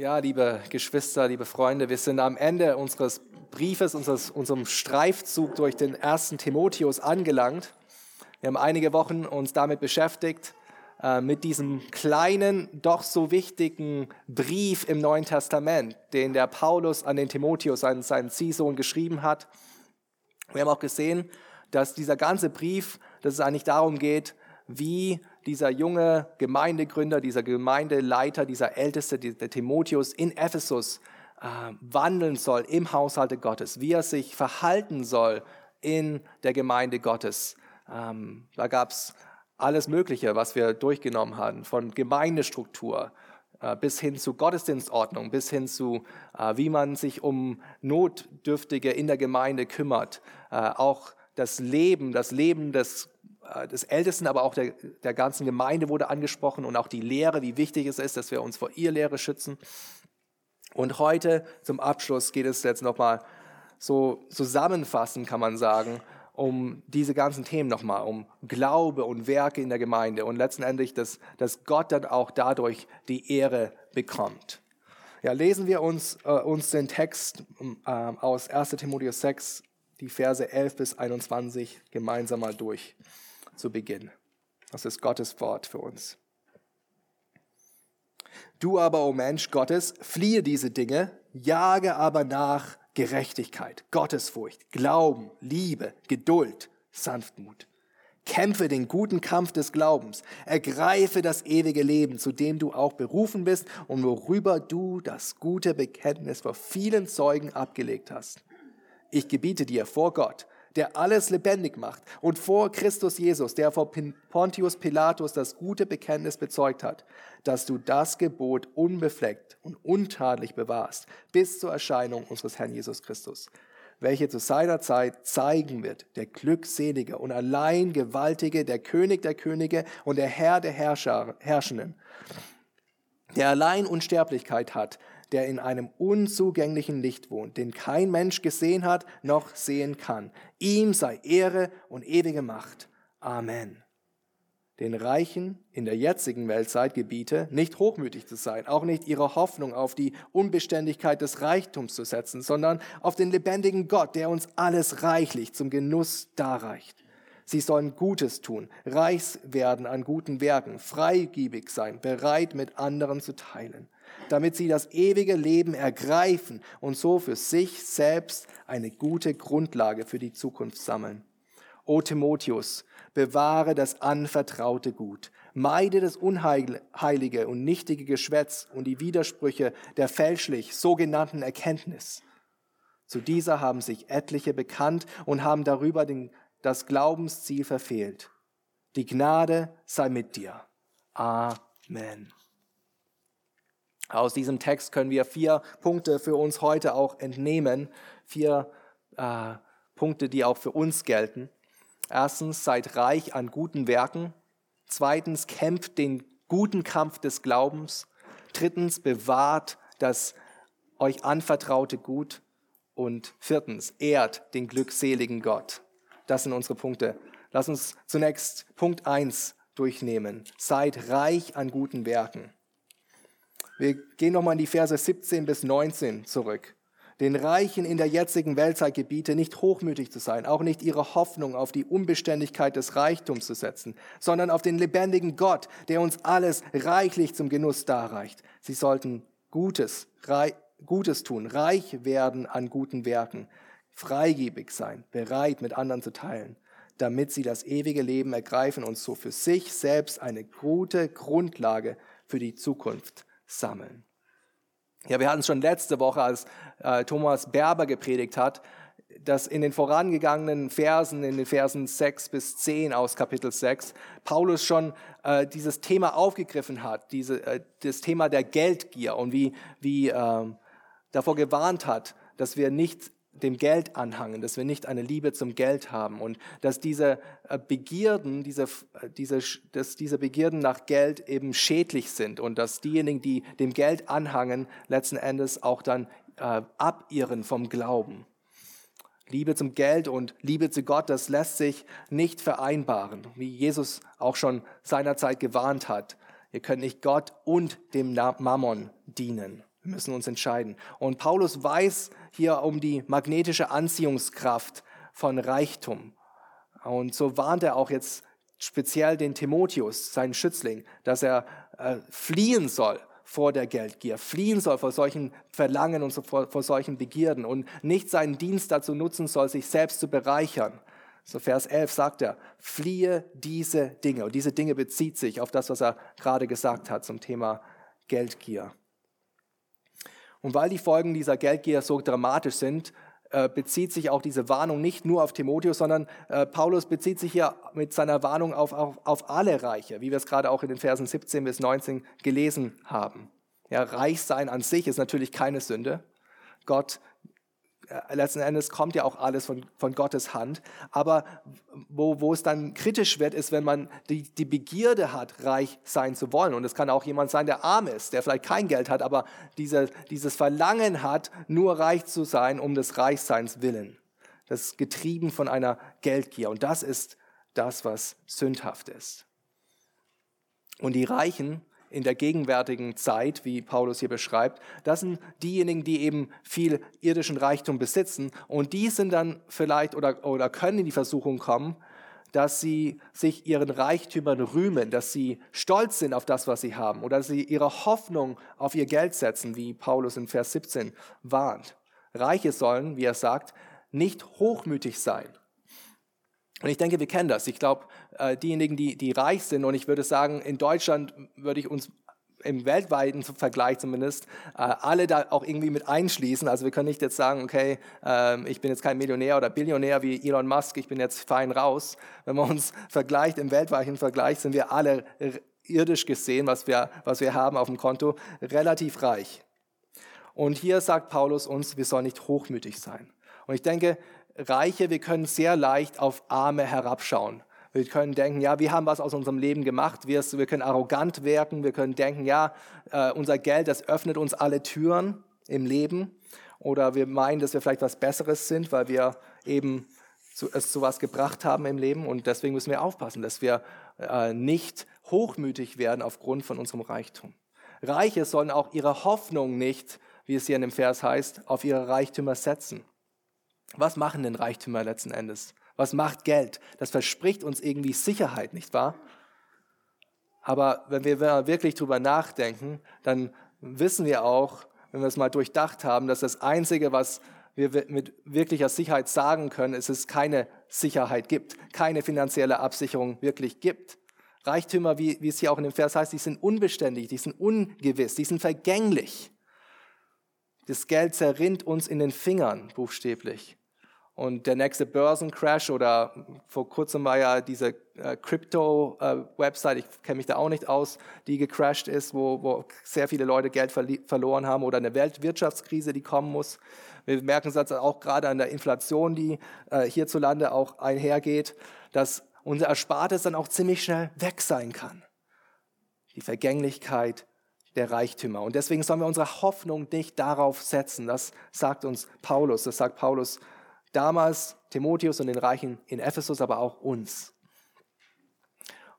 Ja, liebe Geschwister, liebe Freunde, wir sind am Ende unseres Briefes, unseres, unserem Streifzug durch den ersten Timotheus angelangt. Wir haben einige Wochen uns damit beschäftigt, äh, mit diesem kleinen, doch so wichtigen Brief im Neuen Testament, den der Paulus an den Timotheus, seinen, seinen Ziehsohn, geschrieben hat. Wir haben auch gesehen, dass dieser ganze Brief, dass es eigentlich darum geht, wie dieser junge Gemeindegründer, dieser Gemeindeleiter, dieser Älteste, der Timotheus in Ephesus äh, wandeln soll im Haushalte Gottes, wie er sich verhalten soll in der Gemeinde Gottes. Ähm, da gab es alles Mögliche, was wir durchgenommen haben, von Gemeindestruktur äh, bis hin zu Gottesdienstordnung, bis hin zu, äh, wie man sich um Notdürftige in der Gemeinde kümmert, auch das Leben, das Leben des des Ältesten, aber auch der, der ganzen Gemeinde wurde angesprochen und auch die Lehre, wie wichtig es ist, dass wir uns vor ihr Lehre schützen. Und heute zum Abschluss geht es jetzt nochmal so zusammenfassend, kann man sagen, um diese ganzen Themen nochmal, um Glaube und Werke in der Gemeinde und letztendlich, dass, dass Gott dann auch dadurch die Ehre bekommt. Ja, lesen wir uns, äh, uns den Text äh, aus 1 Timotheus 6, die Verse 11 bis 21 gemeinsam mal durch zu Beginn. Das ist Gottes Wort für uns. Du aber, o oh Mensch Gottes, fliehe diese Dinge, jage aber nach Gerechtigkeit, Gottesfurcht, Glauben, Liebe, Geduld, Sanftmut. Kämpfe den guten Kampf des Glaubens, ergreife das ewige Leben, zu dem du auch berufen bist und worüber du das gute Bekenntnis vor vielen Zeugen abgelegt hast. Ich gebiete dir vor Gott, der alles lebendig macht, und vor Christus Jesus, der vor Pontius Pilatus das gute Bekenntnis bezeugt hat, dass du das Gebot unbefleckt und untadelig bewahrst, bis zur Erscheinung unseres Herrn Jesus Christus, welche zu seiner Zeit zeigen wird, der Glückselige und allein Gewaltige, der König der Könige und der Herr der Herrscher, Herrschenden, der allein Unsterblichkeit hat, der in einem unzugänglichen Licht wohnt, den kein Mensch gesehen hat noch sehen kann. Ihm sei Ehre und ewige Macht. Amen. Den Reichen in der jetzigen Weltzeit gebiete, nicht hochmütig zu sein, auch nicht ihre Hoffnung auf die Unbeständigkeit des Reichtums zu setzen, sondern auf den lebendigen Gott, der uns alles reichlich zum Genuss darreicht. Sie sollen Gutes tun, reich werden an guten Werken, freigebig sein, bereit mit anderen zu teilen damit sie das ewige Leben ergreifen und so für sich selbst eine gute Grundlage für die Zukunft sammeln. O Timotheus, bewahre das anvertraute Gut, meide das unheilige und nichtige Geschwätz und die Widersprüche der fälschlich sogenannten Erkenntnis. Zu dieser haben sich etliche bekannt und haben darüber den, das Glaubensziel verfehlt. Die Gnade sei mit dir. Amen. Aus diesem Text können wir vier Punkte für uns heute auch entnehmen. Vier äh, Punkte, die auch für uns gelten. Erstens, seid reich an guten Werken. Zweitens, kämpft den guten Kampf des Glaubens. Drittens, bewahrt das euch anvertraute Gut. Und viertens, ehrt den glückseligen Gott. Das sind unsere Punkte. Lass uns zunächst Punkt eins durchnehmen. Seid reich an guten Werken. Wir gehen nochmal in die Verse 17 bis 19 zurück. Den Reichen in der jetzigen Weltzeit gebiete, nicht hochmütig zu sein, auch nicht ihre Hoffnung auf die Unbeständigkeit des Reichtums zu setzen, sondern auf den lebendigen Gott, der uns alles reichlich zum Genuss darreicht. Sie sollten Gutes, Gutes tun, reich werden an guten Werken, freigebig sein, bereit mit anderen zu teilen, damit sie das ewige Leben ergreifen und so für sich selbst eine gute Grundlage für die Zukunft sammeln. Ja, wir hatten es schon letzte Woche, als äh, Thomas Berber gepredigt hat, dass in den vorangegangenen Versen, in den Versen 6 bis 10 aus Kapitel 6, Paulus schon äh, dieses Thema aufgegriffen hat, diese, äh, das Thema der Geldgier und wie, wie äh, davor gewarnt hat, dass wir nicht dem Geld anhangen, dass wir nicht eine Liebe zum Geld haben und dass diese äh, Begierden, diese, äh, diese, dass diese Begierden nach Geld eben schädlich sind und dass diejenigen, die dem Geld anhangen, letzten Endes auch dann äh, abirren vom Glauben. Liebe zum Geld und Liebe zu Gott, das lässt sich nicht vereinbaren, wie Jesus auch schon seinerzeit gewarnt hat. Ihr könnt nicht Gott und dem Mammon dienen. Wir müssen uns entscheiden. Und Paulus weiß hier um die magnetische Anziehungskraft von Reichtum. Und so warnt er auch jetzt speziell den Timotheus, seinen Schützling, dass er äh, fliehen soll vor der Geldgier, fliehen soll vor solchen Verlangen und vor, vor solchen Begierden und nicht seinen Dienst dazu nutzen soll, sich selbst zu bereichern. So Vers 11 sagt er, fliehe diese Dinge. Und diese Dinge bezieht sich auf das, was er gerade gesagt hat zum Thema Geldgier. Und weil die Folgen dieser Geldgier so dramatisch sind, äh, bezieht sich auch diese Warnung nicht nur auf Timotheus, sondern äh, Paulus bezieht sich hier mit seiner Warnung auf, auf, auf alle Reiche, wie wir es gerade auch in den Versen 17 bis 19 gelesen haben. Ja, reich sein an sich ist natürlich keine Sünde. Gott letzten Endes kommt ja auch alles von, von Gottes Hand. Aber wo, wo es dann kritisch wird, ist, wenn man die, die Begierde hat, reich sein zu wollen. Und es kann auch jemand sein, der arm ist, der vielleicht kein Geld hat, aber diese, dieses Verlangen hat, nur reich zu sein, um des Reichseins willen. Das ist getrieben von einer Geldgier. Und das ist das, was sündhaft ist. Und die Reichen in der gegenwärtigen Zeit, wie Paulus hier beschreibt, das sind diejenigen, die eben viel irdischen Reichtum besitzen und die sind dann vielleicht oder, oder können in die Versuchung kommen, dass sie sich ihren Reichtümern rühmen, dass sie stolz sind auf das, was sie haben oder dass sie ihre Hoffnung auf ihr Geld setzen, wie Paulus in Vers 17 warnt. Reiche sollen, wie er sagt, nicht hochmütig sein. Und ich denke, wir kennen das. Ich glaube, äh, diejenigen, die, die reich sind, und ich würde sagen, in Deutschland würde ich uns im weltweiten Vergleich zumindest äh, alle da auch irgendwie mit einschließen. Also wir können nicht jetzt sagen, okay, äh, ich bin jetzt kein Millionär oder Billionär wie Elon Musk, ich bin jetzt fein raus. Wenn man uns vergleicht im weltweiten Vergleich, sind wir alle irdisch gesehen, was wir, was wir haben auf dem Konto, relativ reich. Und hier sagt Paulus uns, wir sollen nicht hochmütig sein. Und ich denke, Reiche, wir können sehr leicht auf Arme herabschauen. Wir können denken, ja, wir haben was aus unserem Leben gemacht. Wir, wir können arrogant wirken. Wir können denken, ja, äh, unser Geld, das öffnet uns alle Türen im Leben. Oder wir meinen, dass wir vielleicht was Besseres sind, weil wir eben zu, es zu was gebracht haben im Leben. Und deswegen müssen wir aufpassen, dass wir äh, nicht hochmütig werden aufgrund von unserem Reichtum. Reiche sollen auch ihre Hoffnung nicht, wie es hier in dem Vers heißt, auf ihre Reichtümer setzen. Was machen denn Reichtümer letzten Endes? Was macht Geld? Das verspricht uns irgendwie Sicherheit, nicht wahr? Aber wenn wir wirklich drüber nachdenken, dann wissen wir auch, wenn wir es mal durchdacht haben, dass das Einzige, was wir mit wirklicher Sicherheit sagen können, ist, dass es keine Sicherheit gibt, keine finanzielle Absicherung wirklich gibt. Reichtümer, wie, wie es hier auch in dem Vers heißt, die sind unbeständig, die sind ungewiss, die sind vergänglich. Das Geld zerrinnt uns in den Fingern, buchstäblich. Und der nächste Börsencrash oder vor kurzem war ja diese äh, Crypto-Website, äh, ich kenne mich da auch nicht aus, die gecrashed ist, wo, wo sehr viele Leute Geld verloren haben oder eine Weltwirtschaftskrise, die kommen muss. Wir merken es auch gerade an der Inflation, die äh, hierzulande auch einhergeht, dass unser Erspartes dann auch ziemlich schnell weg sein kann. Die Vergänglichkeit der Reichtümer. Und deswegen sollen wir unsere Hoffnung nicht darauf setzen. Das sagt uns Paulus. Das sagt Paulus damals Timotheus und den Reichen in Ephesus, aber auch uns.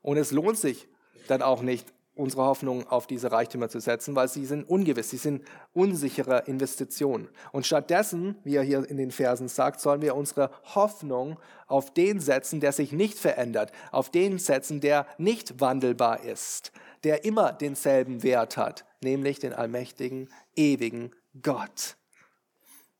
Und es lohnt sich dann auch nicht, unsere Hoffnung auf diese Reichtümer zu setzen, weil sie sind ungewiss, sie sind unsichere Investitionen. Und stattdessen, wie er hier in den Versen sagt, sollen wir unsere Hoffnung auf den setzen, der sich nicht verändert, auf den setzen, der nicht wandelbar ist, der immer denselben Wert hat, nämlich den allmächtigen, ewigen Gott.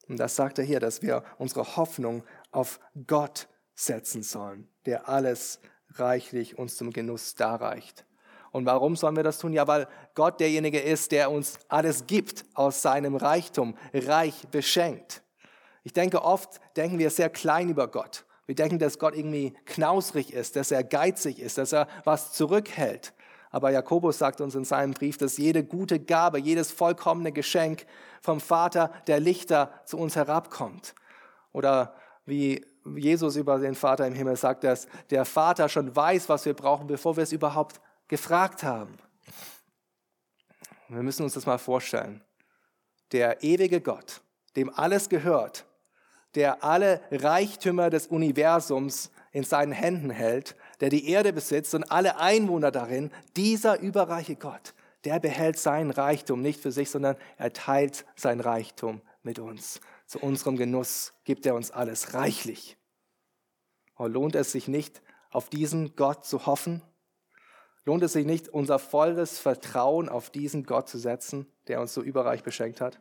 Und das sagt er hier, dass wir unsere Hoffnung auf Gott setzen sollen, der alles reichlich uns zum Genuss darreicht. Und warum sollen wir das tun? Ja, weil Gott derjenige ist, der uns alles gibt aus seinem Reichtum, reich beschenkt. Ich denke, oft denken wir sehr klein über Gott. Wir denken, dass Gott irgendwie knausrig ist, dass er geizig ist, dass er was zurückhält. Aber Jakobus sagt uns in seinem Brief, dass jede gute Gabe, jedes vollkommene Geschenk vom Vater der Lichter zu uns herabkommt. Oder wie Jesus über den Vater im Himmel sagt, dass der Vater schon weiß, was wir brauchen, bevor wir es überhaupt gefragt haben. Wir müssen uns das mal vorstellen. Der ewige Gott, dem alles gehört, der alle Reichtümer des Universums in seinen Händen hält, der die Erde besitzt und alle Einwohner darin, dieser überreiche Gott, der behält seinen Reichtum nicht für sich, sondern er teilt sein Reichtum mit uns. Zu unserem Genuss gibt er uns alles reichlich. Und lohnt es sich nicht, auf diesen Gott zu hoffen? Lohnt es sich nicht, unser volles Vertrauen auf diesen Gott zu setzen, der uns so überreich beschenkt hat?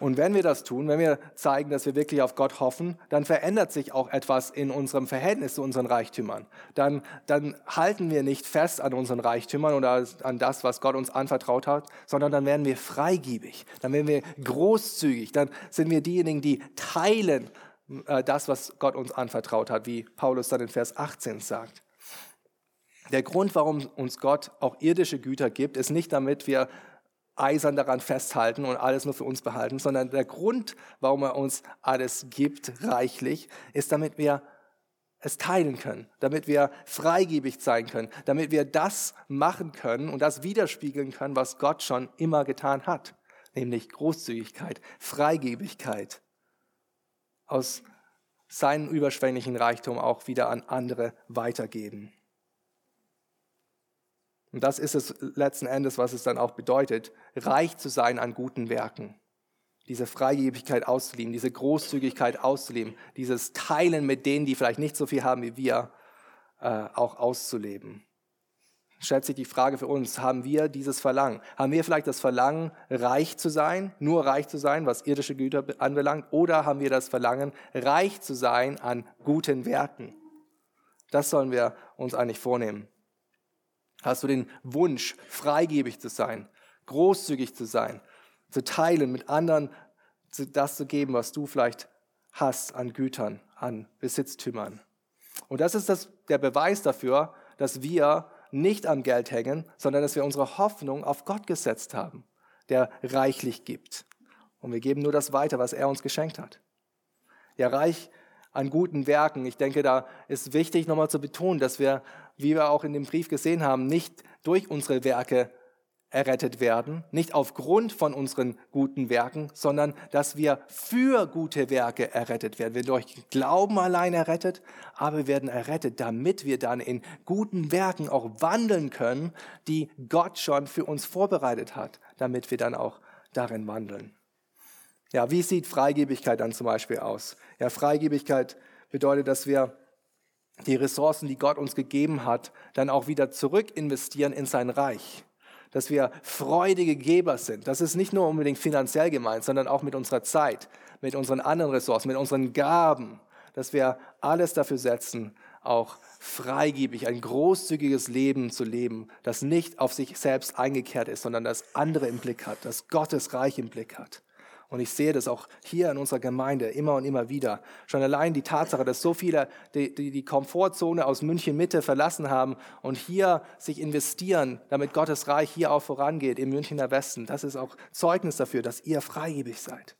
Und wenn wir das tun, wenn wir zeigen, dass wir wirklich auf Gott hoffen, dann verändert sich auch etwas in unserem Verhältnis zu unseren Reichtümern. Dann, dann halten wir nicht fest an unseren Reichtümern oder an das, was Gott uns anvertraut hat, sondern dann werden wir freigiebig, dann werden wir großzügig, dann sind wir diejenigen, die teilen äh, das, was Gott uns anvertraut hat, wie Paulus dann in Vers 18 sagt. Der Grund, warum uns Gott auch irdische Güter gibt, ist nicht damit wir eisern daran festhalten und alles nur für uns behalten, sondern der Grund, warum er uns alles gibt, reichlich, ist, damit wir es teilen können, damit wir freigebig sein können, damit wir das machen können und das widerspiegeln können, was Gott schon immer getan hat, nämlich Großzügigkeit, Freigebigkeit, aus seinem überschwänglichen Reichtum auch wieder an andere weitergeben. Und das ist es letzten Endes, was es dann auch bedeutet, reich zu sein an guten Werken. Diese Freigebigkeit auszuleben, diese Großzügigkeit auszuleben, dieses Teilen mit denen, die vielleicht nicht so viel haben wie wir, äh, auch auszuleben. Stellt sich die Frage für uns, haben wir dieses Verlangen? Haben wir vielleicht das Verlangen, reich zu sein, nur reich zu sein, was irdische Güter anbelangt? Oder haben wir das Verlangen, reich zu sein an guten Werken? Das sollen wir uns eigentlich vornehmen. Hast du den Wunsch, freigebig zu sein, großzügig zu sein, zu teilen, mit anderen das zu geben, was du vielleicht hast an Gütern, an Besitztümern? Und das ist das, der Beweis dafür, dass wir nicht am Geld hängen, sondern dass wir unsere Hoffnung auf Gott gesetzt haben, der reichlich gibt. Und wir geben nur das weiter, was er uns geschenkt hat. Ja, reich an guten Werken. Ich denke, da ist wichtig nochmal zu betonen, dass wir, wie wir auch in dem Brief gesehen haben, nicht durch unsere Werke errettet werden, nicht aufgrund von unseren guten Werken, sondern dass wir für gute Werke errettet werden. Wir werden durch Glauben allein errettet, aber wir werden errettet, damit wir dann in guten Werken auch wandeln können, die Gott schon für uns vorbereitet hat, damit wir dann auch darin wandeln. Ja, wie sieht Freigebigkeit dann zum Beispiel aus? Ja, Freigebigkeit bedeutet, dass wir die Ressourcen, die Gott uns gegeben hat, dann auch wieder zurück investieren in sein Reich. Dass wir freudige Geber sind. Das ist nicht nur unbedingt finanziell gemeint, sondern auch mit unserer Zeit, mit unseren anderen Ressourcen, mit unseren Gaben. Dass wir alles dafür setzen, auch freigebig ein großzügiges Leben zu leben, das nicht auf sich selbst eingekehrt ist, sondern das andere im Blick hat, das Gottes Reich im Blick hat. Und ich sehe das auch hier in unserer Gemeinde immer und immer wieder. Schon allein die Tatsache, dass so viele die, die, die Komfortzone aus München Mitte verlassen haben und hier sich investieren, damit Gottes Reich hier auch vorangeht im Münchner Westen, das ist auch Zeugnis dafür, dass ihr freigebig seid.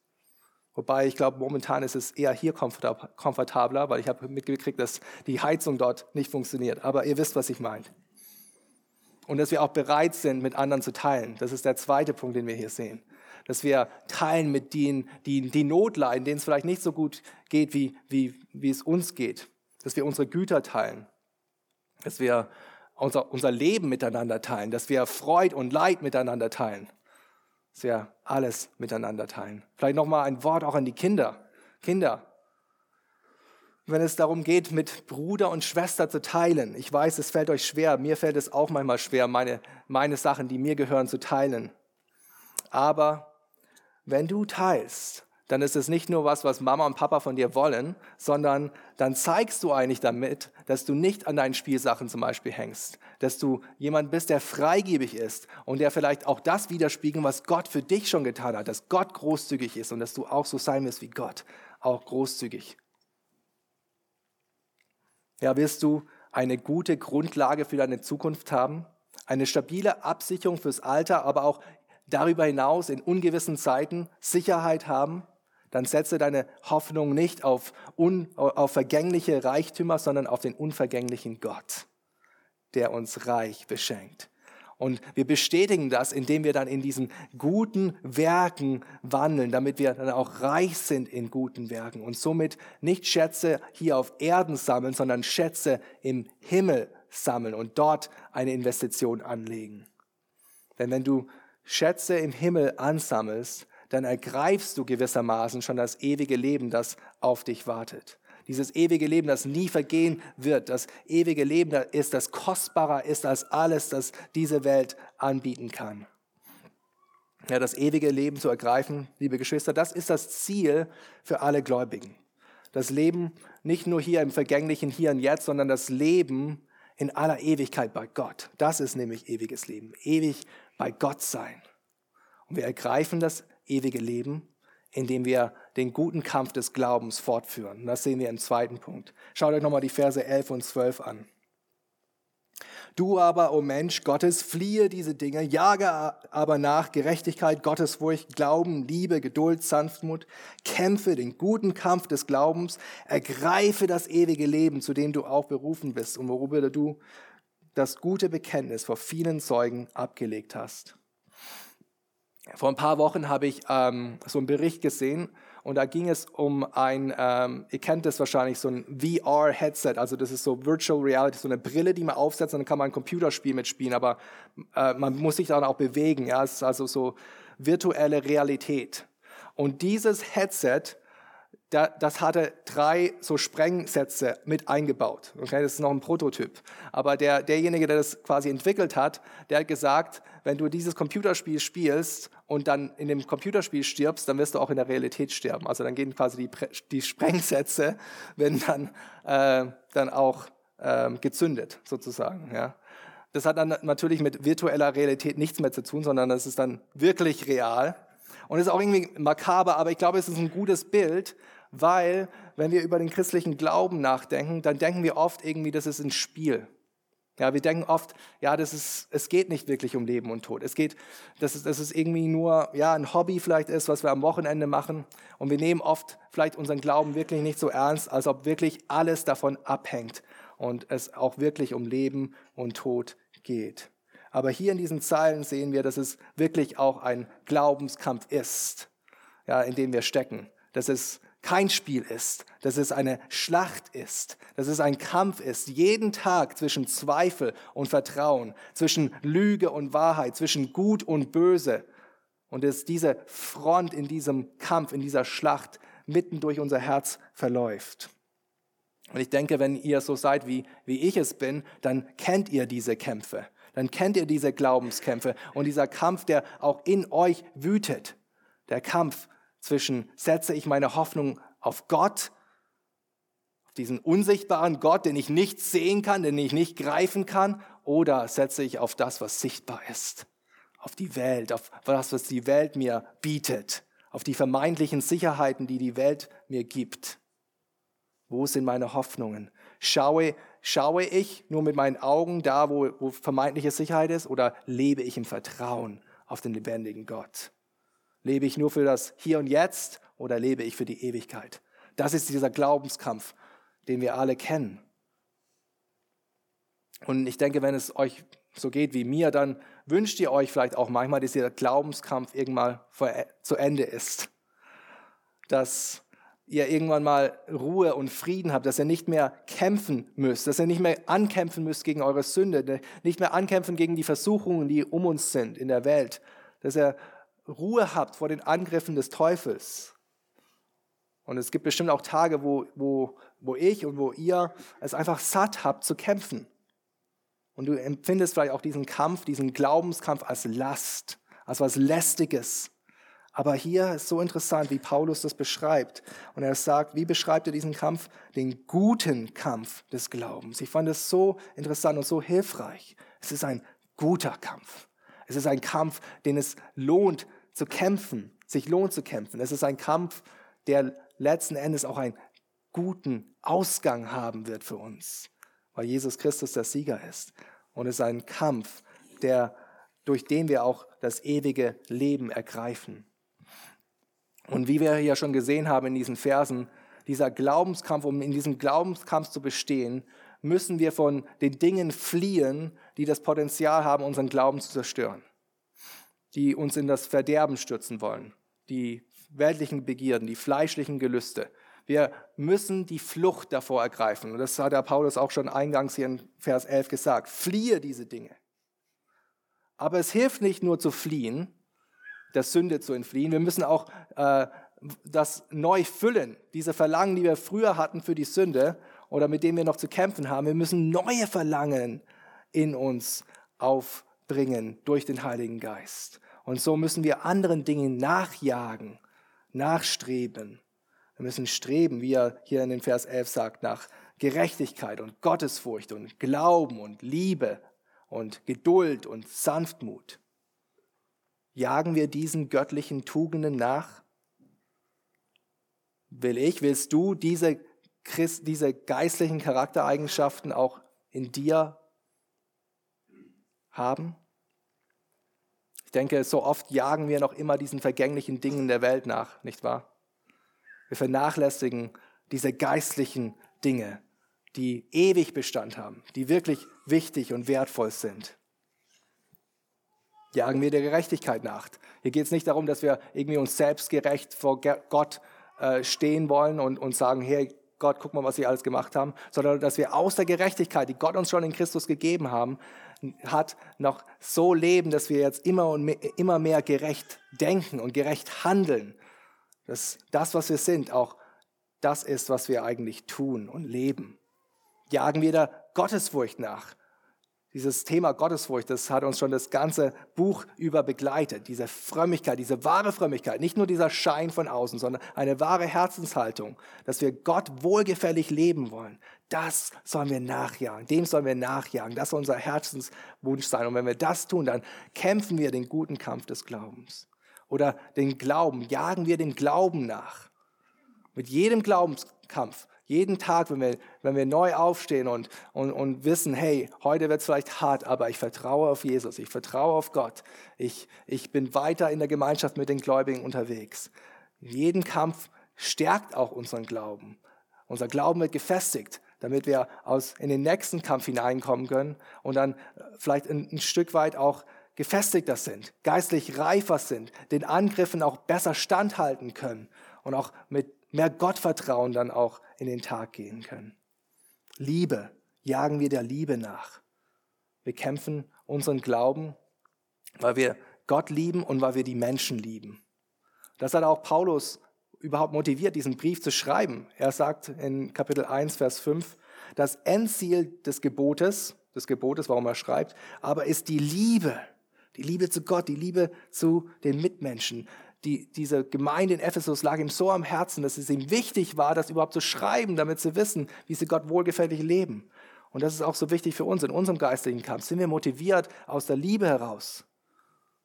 Wobei ich glaube, momentan ist es eher hier komfortabler, weil ich habe mitgekriegt, dass die Heizung dort nicht funktioniert. Aber ihr wisst, was ich meine. Und dass wir auch bereit sind, mit anderen zu teilen. Das ist der zweite Punkt, den wir hier sehen dass wir teilen mit denen, die, die Not leiden, denen es vielleicht nicht so gut geht, wie, wie, wie es uns geht. Dass wir unsere Güter teilen. Dass wir unser, unser Leben miteinander teilen. Dass wir Freud und Leid miteinander teilen. Dass wir alles miteinander teilen. Vielleicht nochmal ein Wort auch an die Kinder. Kinder, wenn es darum geht, mit Bruder und Schwester zu teilen. Ich weiß, es fällt euch schwer. Mir fällt es auch manchmal schwer, meine, meine Sachen, die mir gehören, zu teilen. Aber wenn du teilst, dann ist es nicht nur was, was Mama und Papa von dir wollen, sondern dann zeigst du eigentlich damit, dass du nicht an deinen Spielsachen zum Beispiel hängst, dass du jemand bist, der freigebig ist und der vielleicht auch das widerspiegelt, was Gott für dich schon getan hat, dass Gott großzügig ist und dass du auch so sein wirst wie Gott, auch großzügig. Ja, wirst du eine gute Grundlage für deine Zukunft haben, eine stabile Absicherung fürs Alter, aber auch darüber hinaus in ungewissen Zeiten Sicherheit haben, dann setze deine Hoffnung nicht auf, un, auf vergängliche Reichtümer, sondern auf den unvergänglichen Gott, der uns reich beschenkt. Und wir bestätigen das, indem wir dann in diesen guten Werken wandeln, damit wir dann auch reich sind in guten Werken und somit nicht Schätze hier auf Erden sammeln, sondern Schätze im Himmel sammeln und dort eine Investition anlegen. Denn wenn du Schätze im Himmel ansammelst, dann ergreifst du gewissermaßen schon das ewige Leben, das auf dich wartet. Dieses ewige Leben, das nie vergehen wird, das ewige Leben ist, das kostbarer ist als alles, das diese Welt anbieten kann. Ja, das ewige Leben zu ergreifen, liebe Geschwister, das ist das Ziel für alle Gläubigen. Das Leben nicht nur hier im vergänglichen Hier und Jetzt, sondern das Leben in aller Ewigkeit bei Gott. Das ist nämlich ewiges Leben. Ewig bei Gott sein. Und wir ergreifen das ewige Leben, indem wir den guten Kampf des Glaubens fortführen. Das sehen wir im zweiten Punkt. Schaut euch nochmal die Verse 11 und 12 an. Du aber, o oh Mensch Gottes, fliehe diese Dinge, jage aber nach Gerechtigkeit, Gottesfurcht, Glauben, Liebe, Geduld, Sanftmut, kämpfe den guten Kampf des Glaubens, ergreife das ewige Leben, zu dem du auch berufen bist und worüber du das gute Bekenntnis vor vielen Zeugen abgelegt hast. Vor ein paar Wochen habe ich ähm, so einen Bericht gesehen und da ging es um ein, ähm, ihr kennt das wahrscheinlich, so ein VR-Headset, also das ist so Virtual Reality, so eine Brille, die man aufsetzt und dann kann man ein Computerspiel mitspielen, aber äh, man muss sich dann auch bewegen, ja, es ist also so virtuelle Realität. Und dieses Headset das hatte drei so Sprengsätze mit eingebaut. Okay, das ist noch ein Prototyp. Aber der, derjenige, der das quasi entwickelt hat, der hat gesagt, wenn du dieses Computerspiel spielst und dann in dem Computerspiel stirbst, dann wirst du auch in der Realität sterben. Also dann gehen quasi die, die Sprengsätze, werden dann, äh, dann auch äh, gezündet, sozusagen. Ja. Das hat dann natürlich mit virtueller Realität nichts mehr zu tun, sondern das ist dann wirklich real. Und es ist auch irgendwie makaber, aber ich glaube, es ist ein gutes Bild, weil wenn wir über den christlichen Glauben nachdenken, dann denken wir oft irgendwie, das ist ein Spiel. Ja, wir denken oft, ja, das ist, es geht nicht wirklich um Leben und Tod. Es geht, dass es, dass es irgendwie nur, ja, ein Hobby vielleicht ist, was wir am Wochenende machen. Und wir nehmen oft vielleicht unseren Glauben wirklich nicht so ernst, als ob wirklich alles davon abhängt und es auch wirklich um Leben und Tod geht. Aber hier in diesen Zeilen sehen wir, dass es wirklich auch ein Glaubenskampf ist, ja, in dem wir stecken. Dass es kein Spiel ist, dass es eine Schlacht ist, dass es ein Kampf ist, jeden Tag zwischen Zweifel und Vertrauen, zwischen Lüge und Wahrheit, zwischen Gut und Böse. Und dass diese Front in diesem Kampf, in dieser Schlacht mitten durch unser Herz verläuft. Und ich denke, wenn ihr so seid, wie, wie ich es bin, dann kennt ihr diese Kämpfe. Dann kennt ihr diese Glaubenskämpfe und dieser Kampf, der auch in euch wütet. Der Kampf zwischen setze ich meine Hoffnung auf Gott, auf diesen unsichtbaren Gott, den ich nicht sehen kann, den ich nicht greifen kann, oder setze ich auf das, was sichtbar ist, auf die Welt, auf das, was die Welt mir bietet, auf die vermeintlichen Sicherheiten, die die Welt mir gibt. Wo sind meine Hoffnungen? Schaue, schaue ich nur mit meinen Augen da, wo, wo vermeintliche Sicherheit ist, oder lebe ich im Vertrauen auf den lebendigen Gott? Lebe ich nur für das Hier und Jetzt oder lebe ich für die Ewigkeit? Das ist dieser Glaubenskampf, den wir alle kennen. Und ich denke, wenn es euch so geht wie mir, dann wünscht ihr euch vielleicht auch manchmal, dass dieser Glaubenskampf irgendwann zu Ende ist. Dass ihr irgendwann mal Ruhe und Frieden habt, dass ihr nicht mehr kämpfen müsst, dass ihr nicht mehr ankämpfen müsst gegen eure Sünde, nicht mehr ankämpfen gegen die Versuchungen, die um uns sind in der Welt, dass ihr Ruhe habt vor den Angriffen des Teufels. Und es gibt bestimmt auch Tage, wo, wo, wo ich und wo ihr es einfach satt habt zu kämpfen. Und du empfindest vielleicht auch diesen Kampf, diesen Glaubenskampf als Last, als was Lästiges. Aber hier ist so interessant, wie Paulus das beschreibt. Und er sagt, wie beschreibt er diesen Kampf? Den guten Kampf des Glaubens. Ich fand es so interessant und so hilfreich. Es ist ein guter Kampf. Es ist ein Kampf, den es lohnt, zu kämpfen, sich lohnt zu kämpfen. Es ist ein Kampf, der letzten Endes auch einen guten Ausgang haben wird für uns, weil Jesus Christus der Sieger ist. Und es ist ein Kampf, der, durch den wir auch das ewige Leben ergreifen. Und wie wir ja schon gesehen haben in diesen Versen, dieser Glaubenskampf, um in diesem Glaubenskampf zu bestehen, müssen wir von den Dingen fliehen, die das Potenzial haben, unseren Glauben zu zerstören die uns in das Verderben stürzen wollen, die weltlichen Begierden, die fleischlichen Gelüste. Wir müssen die Flucht davor ergreifen. Und das hat der Paulus auch schon eingangs hier in Vers 11 gesagt. Fliehe diese Dinge. Aber es hilft nicht nur zu fliehen, der Sünde zu entfliehen. Wir müssen auch äh, das neu füllen, diese Verlangen, die wir früher hatten für die Sünde oder mit denen wir noch zu kämpfen haben. Wir müssen neue Verlangen in uns aufbringen durch den Heiligen Geist. Und so müssen wir anderen Dingen nachjagen, nachstreben. Wir müssen streben, wie er hier in den Vers 11 sagt, nach Gerechtigkeit und Gottesfurcht und Glauben und Liebe und Geduld und Sanftmut. Jagen wir diesen göttlichen Tugenden nach? Will ich, willst du diese, Christ, diese geistlichen Charaktereigenschaften auch in dir haben? Ich denke, so oft jagen wir noch immer diesen vergänglichen Dingen der Welt nach, nicht wahr? Wir vernachlässigen diese geistlichen Dinge, die ewig Bestand haben, die wirklich wichtig und wertvoll sind. Jagen wir der Gerechtigkeit nach. Hier geht es nicht darum, dass wir irgendwie uns selbstgerecht vor Gott äh, stehen wollen und, und sagen, hey Gott, guck mal, was sie alles gemacht haben, sondern dass wir aus der Gerechtigkeit, die Gott uns schon in Christus gegeben haben, hat, noch so leben, dass wir jetzt immer und mehr, immer mehr gerecht denken und gerecht handeln. Dass das, was wir sind, auch das ist, was wir eigentlich tun und leben. Jagen wir der Gottesfurcht nach. Dieses Thema Gottesfurcht, das hat uns schon das ganze Buch über begleitet. Diese Frömmigkeit, diese wahre Frömmigkeit, nicht nur dieser Schein von außen, sondern eine wahre Herzenshaltung, dass wir Gott wohlgefällig leben wollen. Das sollen wir nachjagen, dem sollen wir nachjagen. Das soll unser Herzenswunsch sein. Und wenn wir das tun, dann kämpfen wir den guten Kampf des Glaubens. Oder den Glauben, jagen wir dem Glauben nach. Mit jedem Glaubenskampf jeden Tag, wenn wir, wenn wir neu aufstehen und, und, und wissen, hey, heute wird es vielleicht hart, aber ich vertraue auf Jesus, ich vertraue auf Gott, ich, ich bin weiter in der Gemeinschaft mit den Gläubigen unterwegs. Jeden Kampf stärkt auch unseren Glauben. Unser Glauben wird gefestigt, damit wir aus, in den nächsten Kampf hineinkommen können und dann äh, vielleicht ein, ein Stück weit auch gefestigter sind, geistlich reifer sind, den Angriffen auch besser standhalten können und auch mit mehr Gottvertrauen dann auch in den Tag gehen können. Liebe, jagen wir der Liebe nach. Wir kämpfen unseren Glauben, weil wir Gott lieben und weil wir die Menschen lieben. Das hat auch Paulus überhaupt motiviert, diesen Brief zu schreiben. Er sagt in Kapitel 1, Vers 5, das Endziel des Gebotes, des Gebotes, warum er schreibt, aber ist die Liebe. Die Liebe zu Gott, die Liebe zu den Mitmenschen die, diese Gemeinde in Ephesus lag ihm so am Herzen, dass es ihm wichtig war, das überhaupt zu schreiben, damit sie wissen, wie sie Gott wohlgefällig leben. Und das ist auch so wichtig für uns in unserem geistlichen Kampf. Sind wir motiviert aus der Liebe heraus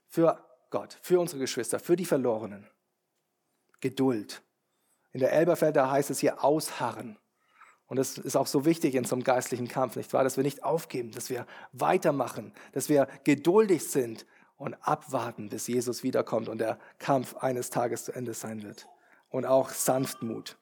für Gott, für unsere Geschwister, für die Verlorenen. Geduld. In der Elberfelder heißt es hier ausharren. Und das ist auch so wichtig in so einem geistlichen Kampf, nicht wahr? Dass wir nicht aufgeben, dass wir weitermachen, dass wir geduldig sind und abwarten, bis Jesus wiederkommt und der Kampf eines Tages zu Ende sein wird. Und auch Sanftmut.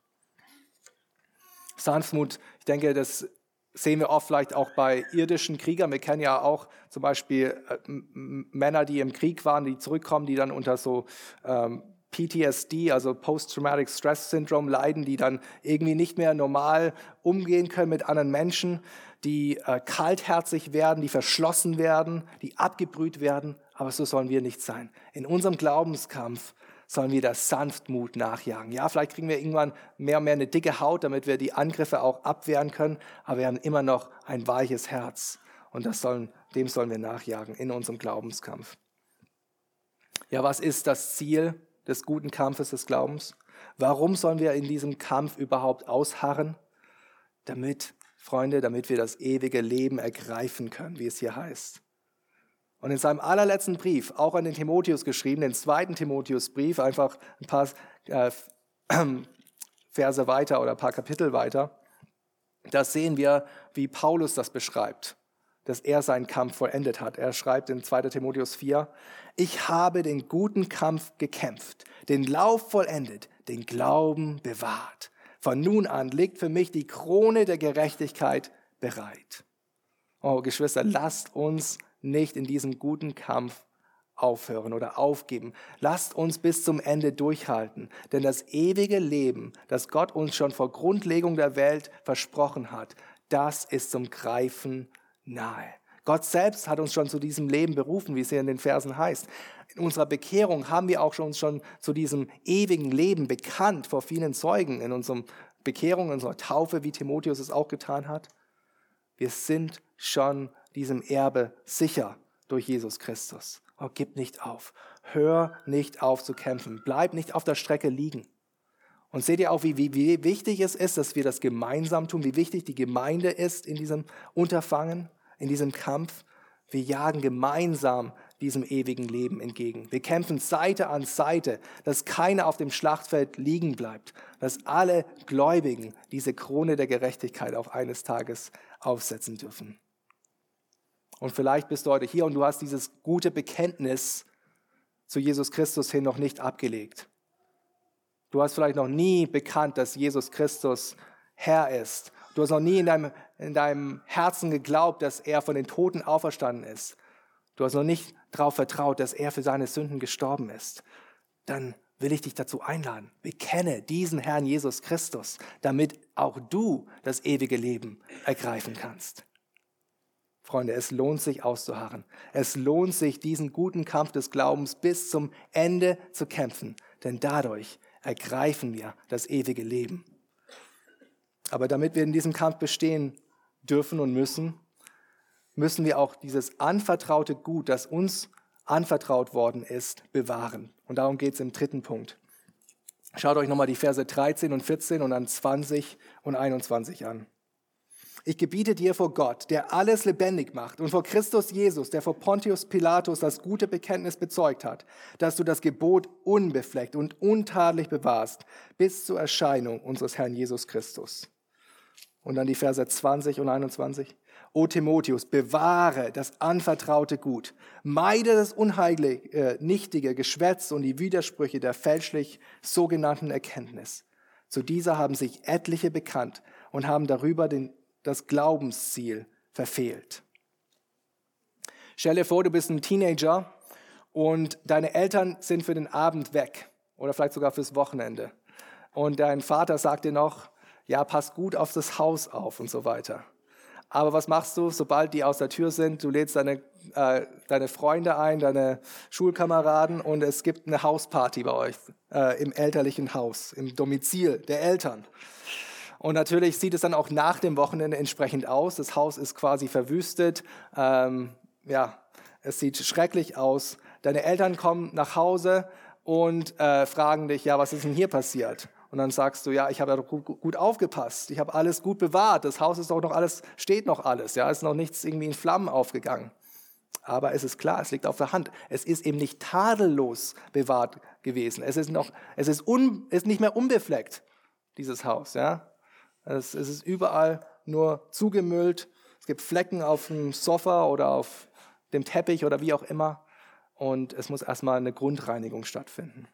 Sanftmut, ich denke, das sehen wir oft vielleicht auch bei irdischen Kriegern. Wir kennen ja auch zum Beispiel äh, Männer, die im Krieg waren, die zurückkommen, die dann unter so ähm, PTSD, also Post-Traumatic Stress Syndrome, leiden, die dann irgendwie nicht mehr normal umgehen können mit anderen Menschen, die äh, kaltherzig werden, die verschlossen werden, die abgebrüht werden aber so sollen wir nicht sein. In unserem Glaubenskampf sollen wir der Sanftmut nachjagen. Ja, vielleicht kriegen wir irgendwann mehr und mehr eine dicke Haut, damit wir die Angriffe auch abwehren können, aber wir haben immer noch ein weiches Herz und das sollen, dem sollen wir nachjagen in unserem Glaubenskampf. Ja, was ist das Ziel des guten Kampfes des Glaubens? Warum sollen wir in diesem Kampf überhaupt ausharren? Damit, Freunde, damit wir das ewige Leben ergreifen können, wie es hier heißt. Und in seinem allerletzten Brief, auch an den Timotheus geschrieben, den zweiten Timotheusbrief, einfach ein paar äh, Verse weiter oder ein paar Kapitel weiter, da sehen wir, wie Paulus das beschreibt, dass er seinen Kampf vollendet hat. Er schreibt in 2 Timotheus 4, ich habe den guten Kampf gekämpft, den Lauf vollendet, den Glauben bewahrt. Von nun an liegt für mich die Krone der Gerechtigkeit bereit. Oh, Geschwister, lasst uns nicht in diesem guten Kampf aufhören oder aufgeben. Lasst uns bis zum Ende durchhalten, denn das ewige Leben, das Gott uns schon vor Grundlegung der Welt versprochen hat, das ist zum Greifen nahe. Gott selbst hat uns schon zu diesem Leben berufen, wie es hier in den Versen heißt. In unserer Bekehrung haben wir auch schon, schon zu diesem ewigen Leben bekannt vor vielen Zeugen. In unserer Bekehrung, in unserer Taufe, wie Timotheus es auch getan hat. Wir sind schon diesem Erbe sicher durch Jesus Christus. Oh, gib nicht auf. Hör nicht auf zu kämpfen. Bleib nicht auf der Strecke liegen. Und seht ihr auch, wie, wie, wie wichtig es ist, dass wir das gemeinsam tun, wie wichtig die Gemeinde ist in diesem Unterfangen, in diesem Kampf. Wir jagen gemeinsam diesem ewigen Leben entgegen. Wir kämpfen Seite an Seite, dass keiner auf dem Schlachtfeld liegen bleibt, dass alle Gläubigen diese Krone der Gerechtigkeit auch eines Tages aufsetzen dürfen. Und vielleicht bist du heute hier und du hast dieses gute Bekenntnis zu Jesus Christus hin noch nicht abgelegt. Du hast vielleicht noch nie bekannt, dass Jesus Christus Herr ist. Du hast noch nie in deinem, in deinem Herzen geglaubt, dass er von den Toten auferstanden ist. Du hast noch nicht darauf vertraut, dass er für seine Sünden gestorben ist. Dann will ich dich dazu einladen. Bekenne diesen Herrn Jesus Christus, damit auch du das ewige Leben ergreifen kannst. Freunde, es lohnt sich auszuharren. Es lohnt sich, diesen guten Kampf des Glaubens bis zum Ende zu kämpfen, denn dadurch ergreifen wir das ewige Leben. Aber damit wir in diesem Kampf bestehen dürfen und müssen, müssen wir auch dieses anvertraute Gut, das uns anvertraut worden ist, bewahren. Und darum geht es im dritten Punkt. Schaut euch nochmal die Verse 13 und 14 und dann 20 und 21 an. Ich gebiete dir vor Gott, der alles lebendig macht, und vor Christus Jesus, der vor Pontius Pilatus das gute Bekenntnis bezeugt hat, dass du das Gebot unbefleckt und untadelig bewahrst, bis zur Erscheinung unseres Herrn Jesus Christus. Und dann die Verse 20 und 21. O Timotheus, bewahre das anvertraute Gut, meide das unheilige, äh, nichtige Geschwätz und die Widersprüche der fälschlich sogenannten Erkenntnis. Zu dieser haben sich etliche bekannt und haben darüber den das Glaubensziel verfehlt. Stell dir vor, du bist ein Teenager und deine Eltern sind für den Abend weg oder vielleicht sogar fürs Wochenende. Und dein Vater sagt dir noch, ja, pass gut auf das Haus auf und so weiter. Aber was machst du, sobald die aus der Tür sind? Du lädst deine, äh, deine Freunde ein, deine Schulkameraden und es gibt eine Hausparty bei euch äh, im elterlichen Haus, im Domizil der Eltern. Und natürlich sieht es dann auch nach dem Wochenende entsprechend aus. Das Haus ist quasi verwüstet. Ähm, ja, es sieht schrecklich aus. Deine Eltern kommen nach Hause und äh, fragen dich, ja, was ist denn hier passiert? Und dann sagst du, ja, ich habe ja gut, aufgepasst, ich habe alles gut bewahrt, das Haus ist doch noch alles, steht noch alles, ja, ist noch nichts irgendwie in Flammen aufgegangen. Aber es ist klar, es liegt auf der Hand. Es ist eben nicht tadellos bewahrt gewesen. Es ist noch, es ist, un, ist nicht mehr unbefleckt, dieses Haus, ja. Es, es ist überall nur zugemüllt. Es gibt Flecken auf dem Sofa oder auf dem Teppich oder wie auch immer. Und es muss erstmal eine Grundreinigung stattfinden.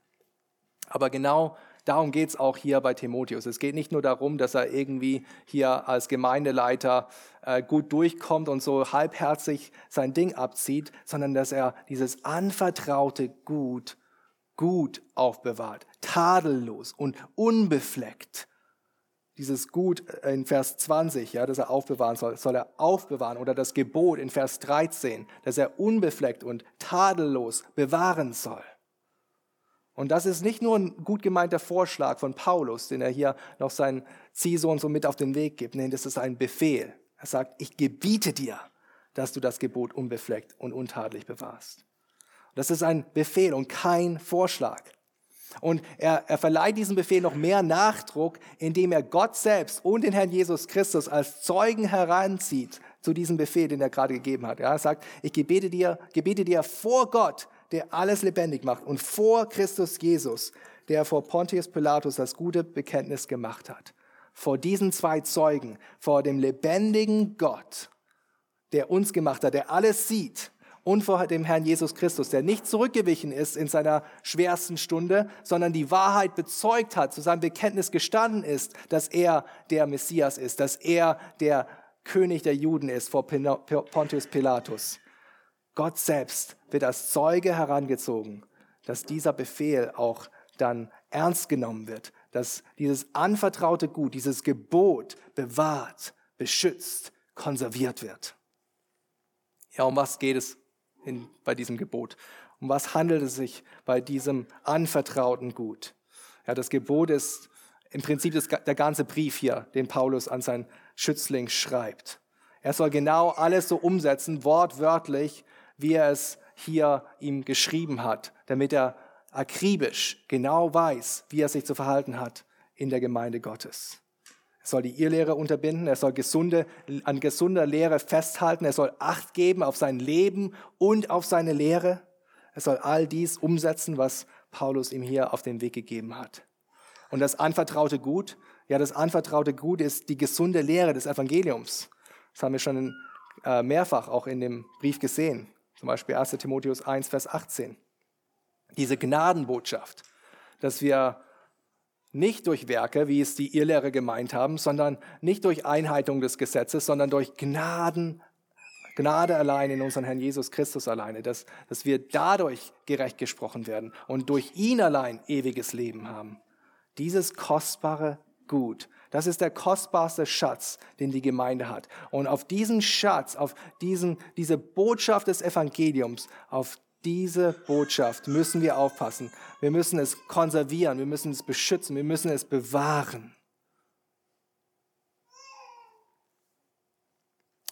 Aber genau darum geht es auch hier bei Timotheus. Es geht nicht nur darum, dass er irgendwie hier als Gemeindeleiter äh, gut durchkommt und so halbherzig sein Ding abzieht, sondern dass er dieses anvertraute Gut gut aufbewahrt, tadellos und unbefleckt dieses Gut in Vers 20, ja, das er aufbewahren soll, soll er aufbewahren oder das Gebot in Vers 13, dass er unbefleckt und tadellos bewahren soll. Und das ist nicht nur ein gut gemeinter Vorschlag von Paulus, den er hier noch seinen Ziehsohn so mit auf den Weg gibt. Nein, das ist ein Befehl. Er sagt, ich gebiete dir, dass du das Gebot unbefleckt und untadelig bewahrst. Das ist ein Befehl und kein Vorschlag. Und er, er verleiht diesem Befehl noch mehr Nachdruck, indem er Gott selbst und den Herrn Jesus Christus als Zeugen heranzieht zu diesem Befehl, den er gerade gegeben hat. Ja, er sagt, ich gebete dir, gebete dir vor Gott, der alles lebendig macht, und vor Christus Jesus, der vor Pontius Pilatus das gute Bekenntnis gemacht hat. Vor diesen zwei Zeugen, vor dem lebendigen Gott, der uns gemacht hat, der alles sieht und vor dem Herrn Jesus Christus, der nicht zurückgewichen ist in seiner schwersten Stunde, sondern die Wahrheit bezeugt hat, zu seinem Bekenntnis gestanden ist, dass er der Messias ist, dass er der König der Juden ist vor Pontius Pilatus. Gott selbst wird als Zeuge herangezogen, dass dieser Befehl auch dann ernst genommen wird, dass dieses anvertraute Gut, dieses Gebot bewahrt, beschützt, konserviert wird. Ja, um was geht es in, bei diesem Gebot? Um was handelt es sich bei diesem anvertrauten Gut? Ja, das Gebot ist im Prinzip das, der ganze Brief hier, den Paulus an seinen Schützling schreibt. Er soll genau alles so umsetzen, wortwörtlich, wie er es hier ihm geschrieben hat, damit er akribisch genau weiß, wie er sich zu verhalten hat in der Gemeinde Gottes. Soll die Irrlehre unterbinden, er soll gesunde, an gesunder Lehre festhalten, er soll Acht geben auf sein Leben und auf seine Lehre. Er soll all dies umsetzen, was Paulus ihm hier auf den Weg gegeben hat. Und das anvertraute Gut, ja, das anvertraute Gut ist die gesunde Lehre des Evangeliums. Das haben wir schon äh, mehrfach auch in dem Brief gesehen. Zum Beispiel 1 Timotheus 1, Vers 18. Diese Gnadenbotschaft, dass wir nicht durch Werke, wie es die Irrlehrer gemeint haben, sondern nicht durch Einhaltung des Gesetzes, sondern durch Gnaden, Gnade allein in unseren Herrn Jesus Christus alleine, dass, dass wir dadurch gerecht gesprochen werden und durch ihn allein ewiges Leben haben. Dieses kostbare Gut, das ist der kostbarste Schatz, den die Gemeinde hat. Und auf diesen Schatz, auf diesen, diese Botschaft des Evangeliums, auf diese Botschaft müssen wir aufpassen. Wir müssen es konservieren, wir müssen es beschützen, wir müssen es bewahren.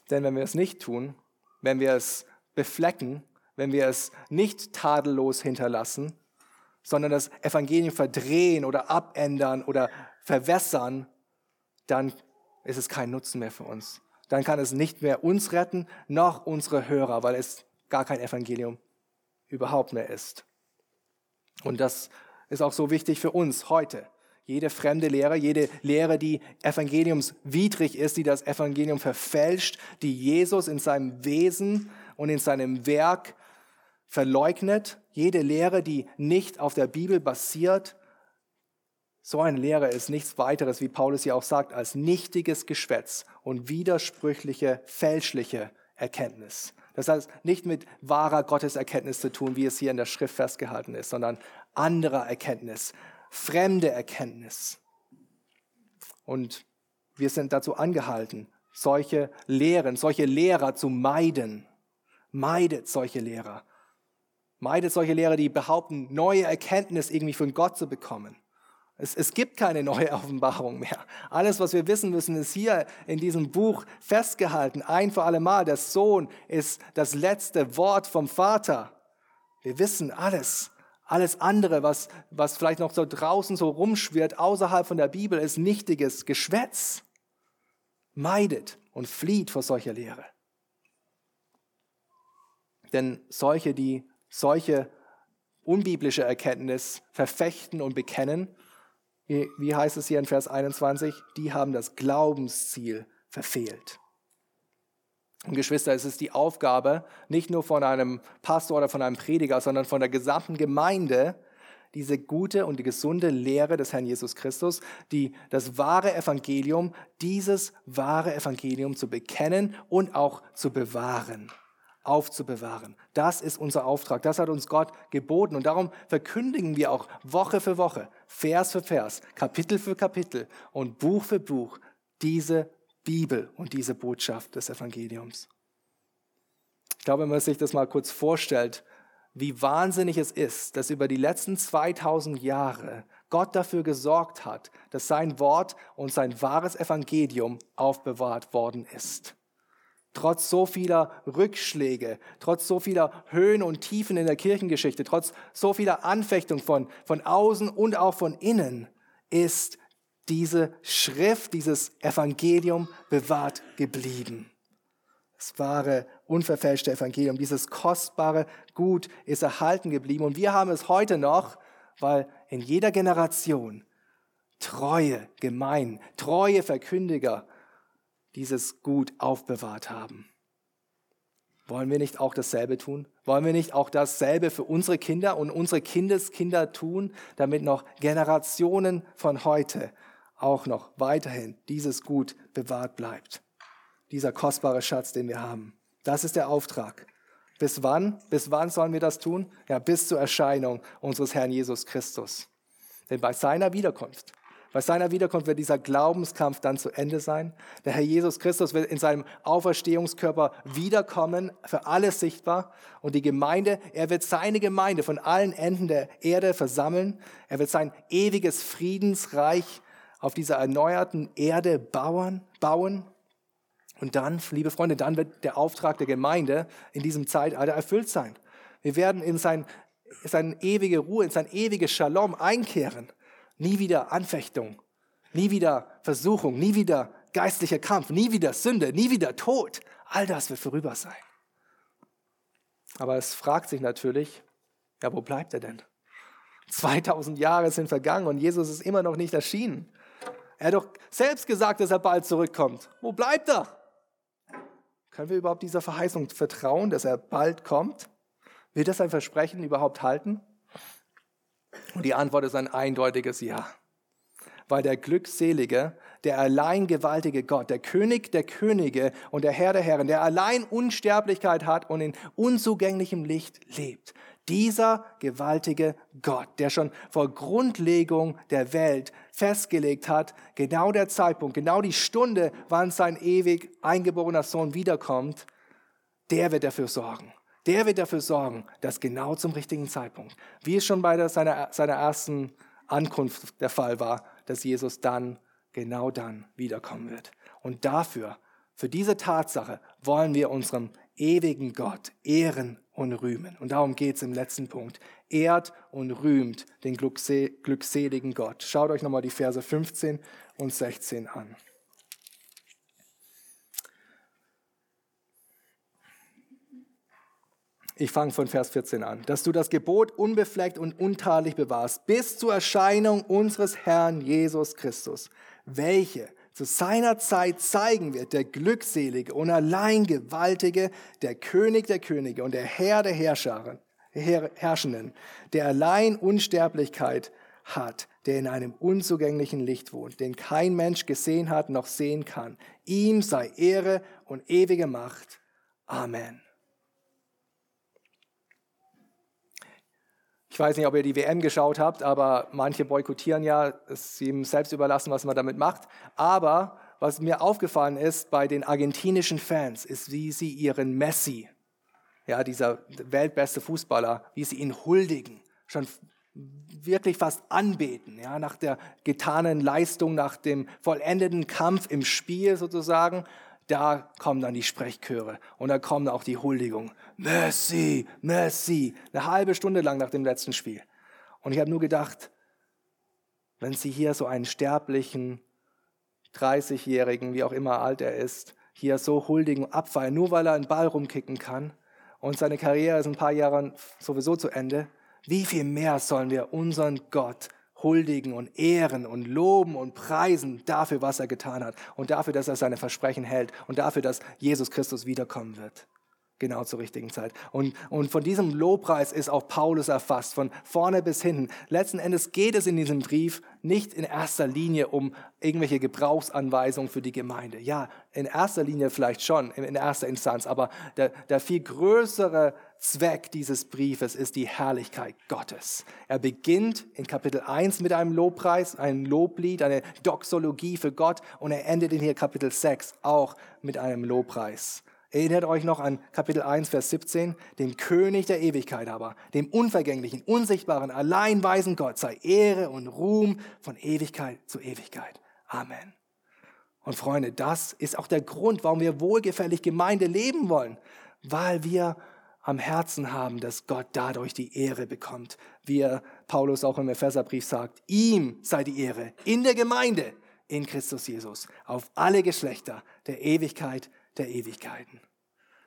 Denn wenn wir es nicht tun, wenn wir es beflecken, wenn wir es nicht tadellos hinterlassen, sondern das Evangelium verdrehen oder abändern oder verwässern, dann ist es kein Nutzen mehr für uns. Dann kann es nicht mehr uns retten, noch unsere Hörer, weil es gar kein Evangelium überhaupt mehr ist. Und das ist auch so wichtig für uns heute. Jede fremde Lehre, jede Lehre, die evangeliumswidrig ist, die das Evangelium verfälscht, die Jesus in seinem Wesen und in seinem Werk verleugnet, jede Lehre, die nicht auf der Bibel basiert, so eine Lehre ist nichts weiteres, wie Paulus ja auch sagt, als nichtiges Geschwätz und widersprüchliche, fälschliche Erkenntnis. Das heißt, nicht mit wahrer Gotteserkenntnis zu tun, wie es hier in der Schrift festgehalten ist, sondern anderer Erkenntnis, fremde Erkenntnis. Und wir sind dazu angehalten, solche Lehren, solche Lehrer zu meiden. Meidet solche Lehrer. Meidet solche Lehrer, die behaupten, neue Erkenntnis irgendwie von Gott zu bekommen. Es, es gibt keine neue Offenbarung mehr. Alles, was wir wissen müssen, ist hier in diesem Buch festgehalten. Ein für alle Mal. Der Sohn ist das letzte Wort vom Vater. Wir wissen alles. Alles andere, was, was vielleicht noch so draußen so rumschwirrt, außerhalb von der Bibel, ist nichtiges Geschwätz. Meidet und flieht vor solcher Lehre. Denn solche, die solche unbiblische Erkenntnis verfechten und bekennen, wie, wie heißt es hier in Vers 21? Die haben das Glaubensziel verfehlt. Und Geschwister, es ist die Aufgabe, nicht nur von einem Pastor oder von einem Prediger, sondern von der gesamten Gemeinde, diese gute und die gesunde Lehre des Herrn Jesus Christus, die, das wahre Evangelium, dieses wahre Evangelium zu bekennen und auch zu bewahren aufzubewahren. Das ist unser Auftrag. Das hat uns Gott geboten. Und darum verkündigen wir auch Woche für Woche, Vers für Vers, Kapitel für Kapitel und Buch für Buch diese Bibel und diese Botschaft des Evangeliums. Ich glaube, wenn man sich das mal kurz vorstellt, wie wahnsinnig es ist, dass über die letzten 2000 Jahre Gott dafür gesorgt hat, dass sein Wort und sein wahres Evangelium aufbewahrt worden ist trotz so vieler Rückschläge, trotz so vieler Höhen und Tiefen in der Kirchengeschichte, trotz so vieler Anfechtung von, von außen und auch von innen, ist diese Schrift, dieses Evangelium bewahrt geblieben. Das wahre, unverfälschte Evangelium, dieses kostbare Gut ist erhalten geblieben. Und wir haben es heute noch, weil in jeder Generation treue Gemeinden, treue Verkündiger dieses Gut aufbewahrt haben. Wollen wir nicht auch dasselbe tun? Wollen wir nicht auch dasselbe für unsere Kinder und unsere Kindeskinder tun, damit noch Generationen von heute auch noch weiterhin dieses Gut bewahrt bleibt? Dieser kostbare Schatz, den wir haben. Das ist der Auftrag. Bis wann? Bis wann sollen wir das tun? Ja, bis zur Erscheinung unseres Herrn Jesus Christus. Denn bei seiner Wiederkunft, bei seiner Wiederkunft wird dieser Glaubenskampf dann zu Ende sein. Der Herr Jesus Christus wird in seinem Auferstehungskörper wiederkommen, für alles sichtbar. Und die Gemeinde, er wird seine Gemeinde von allen Enden der Erde versammeln. Er wird sein ewiges Friedensreich auf dieser erneuerten Erde bauen, bauen. Und dann, liebe Freunde, dann wird der Auftrag der Gemeinde in diesem Zeitalter erfüllt sein. Wir werden in sein, seine ewige Ruhe, in sein ewiges Shalom einkehren. Nie wieder Anfechtung, nie wieder Versuchung, nie wieder geistlicher Kampf, nie wieder Sünde, nie wieder Tod. All das wird vorüber sein. Aber es fragt sich natürlich, ja, wo bleibt er denn? 2000 Jahre sind vergangen und Jesus ist immer noch nicht erschienen. Er hat doch selbst gesagt, dass er bald zurückkommt. Wo bleibt er? Können wir überhaupt dieser Verheißung vertrauen, dass er bald kommt? Wird er sein Versprechen überhaupt halten? Und die Antwort ist ein eindeutiges Ja. Weil der Glückselige, der allein gewaltige Gott, der König der Könige und der Herr der Herren, der allein Unsterblichkeit hat und in unzugänglichem Licht lebt, dieser gewaltige Gott, der schon vor Grundlegung der Welt festgelegt hat, genau der Zeitpunkt, genau die Stunde, wann sein ewig eingeborener Sohn wiederkommt, der wird dafür sorgen. Der wird dafür sorgen, dass genau zum richtigen Zeitpunkt, wie es schon bei der, seiner, seiner ersten Ankunft der Fall war, dass Jesus dann, genau dann wiederkommen wird. Und dafür, für diese Tatsache wollen wir unserem ewigen Gott ehren und rühmen. Und darum geht es im letzten Punkt. Ehrt und rühmt den glückseligen Gott. Schaut euch nochmal die Verse 15 und 16 an. Ich fange von Vers 14 an. Dass du das Gebot unbefleckt und untadelig bewahrst, bis zur Erscheinung unseres Herrn Jesus Christus, welche zu seiner Zeit zeigen wird, der Glückselige und allein Gewaltige, der König der Könige und der Herr der Herrscher, Herrschenden, der allein Unsterblichkeit hat, der in einem unzugänglichen Licht wohnt, den kein Mensch gesehen hat noch sehen kann. Ihm sei Ehre und ewige Macht. Amen. Ich weiß nicht, ob ihr die WM geschaut habt, aber manche boykottieren ja, es ist ihm selbst überlassen, was man damit macht. Aber was mir aufgefallen ist bei den argentinischen Fans, ist, wie sie ihren Messi, ja, dieser weltbeste Fußballer, wie sie ihn huldigen, schon wirklich fast anbeten, ja, nach der getanen Leistung, nach dem vollendeten Kampf im Spiel sozusagen da kommen dann die Sprechchöre und da kommen auch die Huldigungen. Messi, Messi, eine halbe Stunde lang nach dem letzten Spiel. Und ich habe nur gedacht, wenn Sie hier so einen sterblichen 30-Jährigen, wie auch immer alt er ist, hier so huldigen, abfeiern, nur weil er einen Ball rumkicken kann und seine Karriere ist ein paar Jahre sowieso zu Ende, wie viel mehr sollen wir unseren Gott huldigen und ehren und loben und preisen dafür, was er getan hat und dafür, dass er seine Versprechen hält und dafür, dass Jesus Christus wiederkommen wird. Genau zur richtigen Zeit. Und, und von diesem Lobpreis ist auch Paulus erfasst, von vorne bis hinten. Letzten Endes geht es in diesem Brief nicht in erster Linie um irgendwelche Gebrauchsanweisungen für die Gemeinde. Ja, in erster Linie vielleicht schon, in erster Instanz, aber der, der viel größere Zweck dieses Briefes ist die Herrlichkeit Gottes. Er beginnt in Kapitel 1 mit einem Lobpreis, einem Loblied, eine Doxologie für Gott und er endet in hier Kapitel 6 auch mit einem Lobpreis. Erinnert euch noch an Kapitel 1, Vers 17, dem König der Ewigkeit aber, dem unvergänglichen, unsichtbaren, allein weisen Gott sei Ehre und Ruhm von Ewigkeit zu Ewigkeit. Amen. Und Freunde, das ist auch der Grund, warum wir wohlgefällig Gemeinde leben wollen, weil wir am Herzen haben, dass Gott dadurch die Ehre bekommt. Wie Paulus auch im Epheserbrief sagt, ihm sei die Ehre in der Gemeinde, in Christus Jesus, auf alle Geschlechter der Ewigkeit der Ewigkeiten.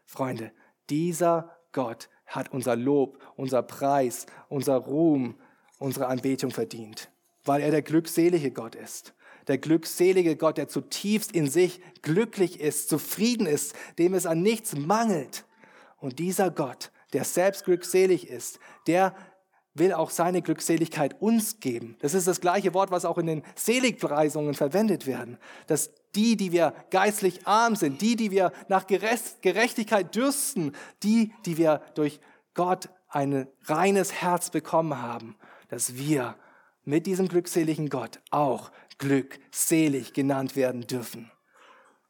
Freunde, dieser Gott hat unser Lob, unser Preis, unser Ruhm, unsere Anbetung verdient, weil er der glückselige Gott ist. Der glückselige Gott, der zutiefst in sich glücklich ist, zufrieden ist, dem es an nichts mangelt und dieser Gott, der selbst glückselig ist, der will auch seine Glückseligkeit uns geben. Das ist das gleiche Wort, was auch in den Seligpreisungen verwendet werden. Dass Die, die wir geistlich arm sind, die, die wir nach Gerechtigkeit dürsten, die, die wir durch Gott ein reines Herz bekommen haben, dass wir mit diesem glückseligen Gott auch glückselig genannt werden dürfen.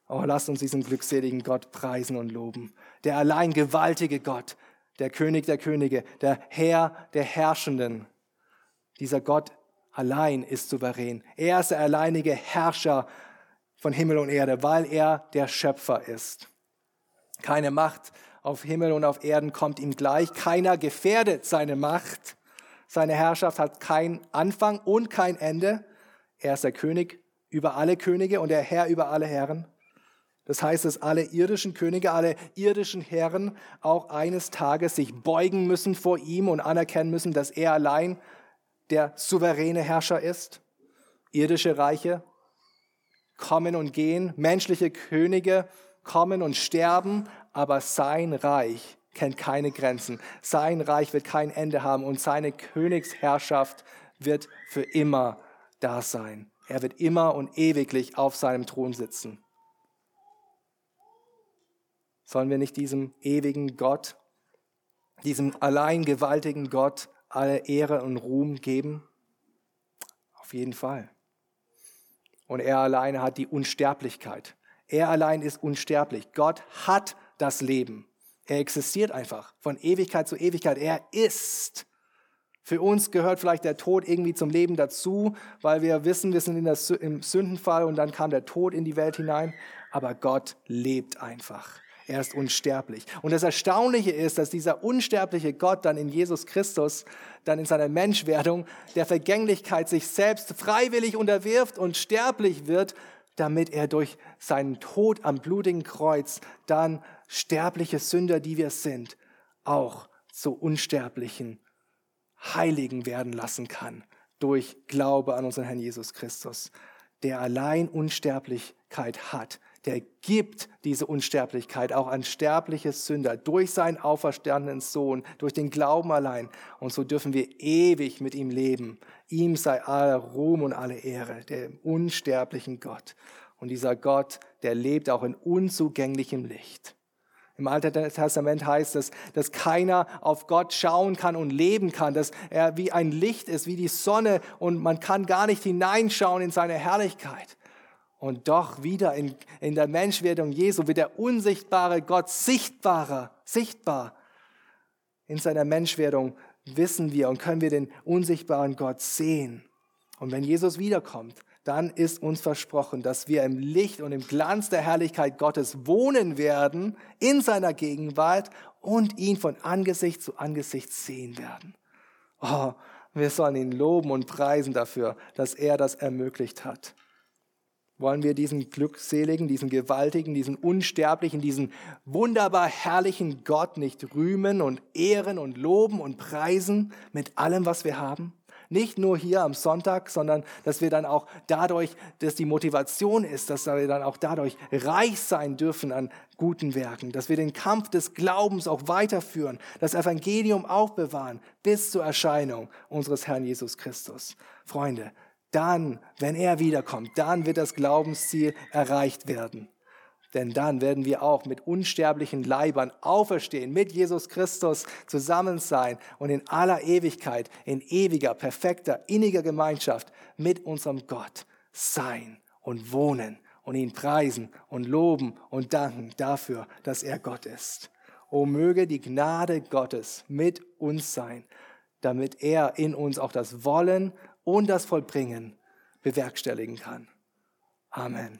Oh, lasst uns diesen glückseligen Gott preisen und loben. Der allein gewaltige Gott, der König der Könige, der Herr der Herrschenden. Dieser Gott allein ist souverän. Er ist der alleinige Herrscher von Himmel und Erde, weil er der Schöpfer ist. Keine Macht auf Himmel und auf Erden kommt ihm gleich. Keiner gefährdet seine Macht. Seine Herrschaft hat keinen Anfang und kein Ende. Er ist der König über alle Könige und der Herr über alle Herren. Das heißt, dass alle irdischen Könige, alle irdischen Herren auch eines Tages sich beugen müssen vor ihm und anerkennen müssen, dass er allein der souveräne Herrscher ist. Irdische Reiche kommen und gehen, menschliche Könige kommen und sterben, aber sein Reich kennt keine Grenzen. Sein Reich wird kein Ende haben und seine Königsherrschaft wird für immer da sein. Er wird immer und ewiglich auf seinem Thron sitzen. Sollen wir nicht diesem ewigen Gott, diesem allein gewaltigen Gott alle Ehre und Ruhm geben? Auf jeden Fall. Und er alleine hat die Unsterblichkeit. Er allein ist unsterblich. Gott hat das Leben. Er existiert einfach von Ewigkeit zu Ewigkeit. Er ist. Für uns gehört vielleicht der Tod irgendwie zum Leben dazu, weil wir wissen, wir sind in der, im Sündenfall und dann kam der Tod in die Welt hinein. Aber Gott lebt einfach. Er ist unsterblich. Und das Erstaunliche ist, dass dieser unsterbliche Gott dann in Jesus Christus, dann in seiner Menschwerdung, der Vergänglichkeit sich selbst freiwillig unterwirft und sterblich wird, damit er durch seinen Tod am blutigen Kreuz dann sterbliche Sünder, die wir sind, auch zu unsterblichen Heiligen werden lassen kann durch Glaube an unseren Herrn Jesus Christus, der allein Unsterblichkeit hat, der gibt diese Unsterblichkeit auch an sterbliche Sünder durch seinen auferstandenen Sohn, durch den Glauben allein. Und so dürfen wir ewig mit ihm leben. Ihm sei aller Ruhm und alle Ehre, dem unsterblichen Gott. Und dieser Gott, der lebt auch in unzugänglichem Licht. Im Alten Testament heißt es, dass keiner auf Gott schauen kann und leben kann, dass er wie ein Licht ist, wie die Sonne und man kann gar nicht hineinschauen in seine Herrlichkeit. Und doch wieder in, in der Menschwerdung Jesu wird der unsichtbare Gott sichtbarer, sichtbar. In seiner Menschwerdung wissen wir und können wir den unsichtbaren Gott sehen. Und wenn Jesus wiederkommt, dann ist uns versprochen, dass wir im Licht und im Glanz der Herrlichkeit Gottes wohnen werden, in seiner Gegenwart und ihn von Angesicht zu Angesicht sehen werden. Oh, wir sollen ihn loben und preisen dafür, dass er das ermöglicht hat. Wollen wir diesen glückseligen, diesen gewaltigen, diesen unsterblichen, diesen wunderbar herrlichen Gott nicht rühmen und ehren und loben und preisen mit allem, was wir haben? Nicht nur hier am Sonntag, sondern dass wir dann auch dadurch, dass die Motivation ist, dass wir dann auch dadurch reich sein dürfen an guten Werken, dass wir den Kampf des Glaubens auch weiterführen, das Evangelium aufbewahren bis zur Erscheinung unseres Herrn Jesus Christus. Freunde, dann, wenn er wiederkommt, dann wird das Glaubensziel erreicht werden. Denn dann werden wir auch mit unsterblichen Leibern auferstehen, mit Jesus Christus zusammen sein und in aller Ewigkeit, in ewiger, perfekter, inniger Gemeinschaft mit unserem Gott sein und wohnen und ihn preisen und loben und danken dafür, dass er Gott ist. O möge die Gnade Gottes mit uns sein, damit er in uns auch das Wollen und das Vollbringen bewerkstelligen kann. Amen.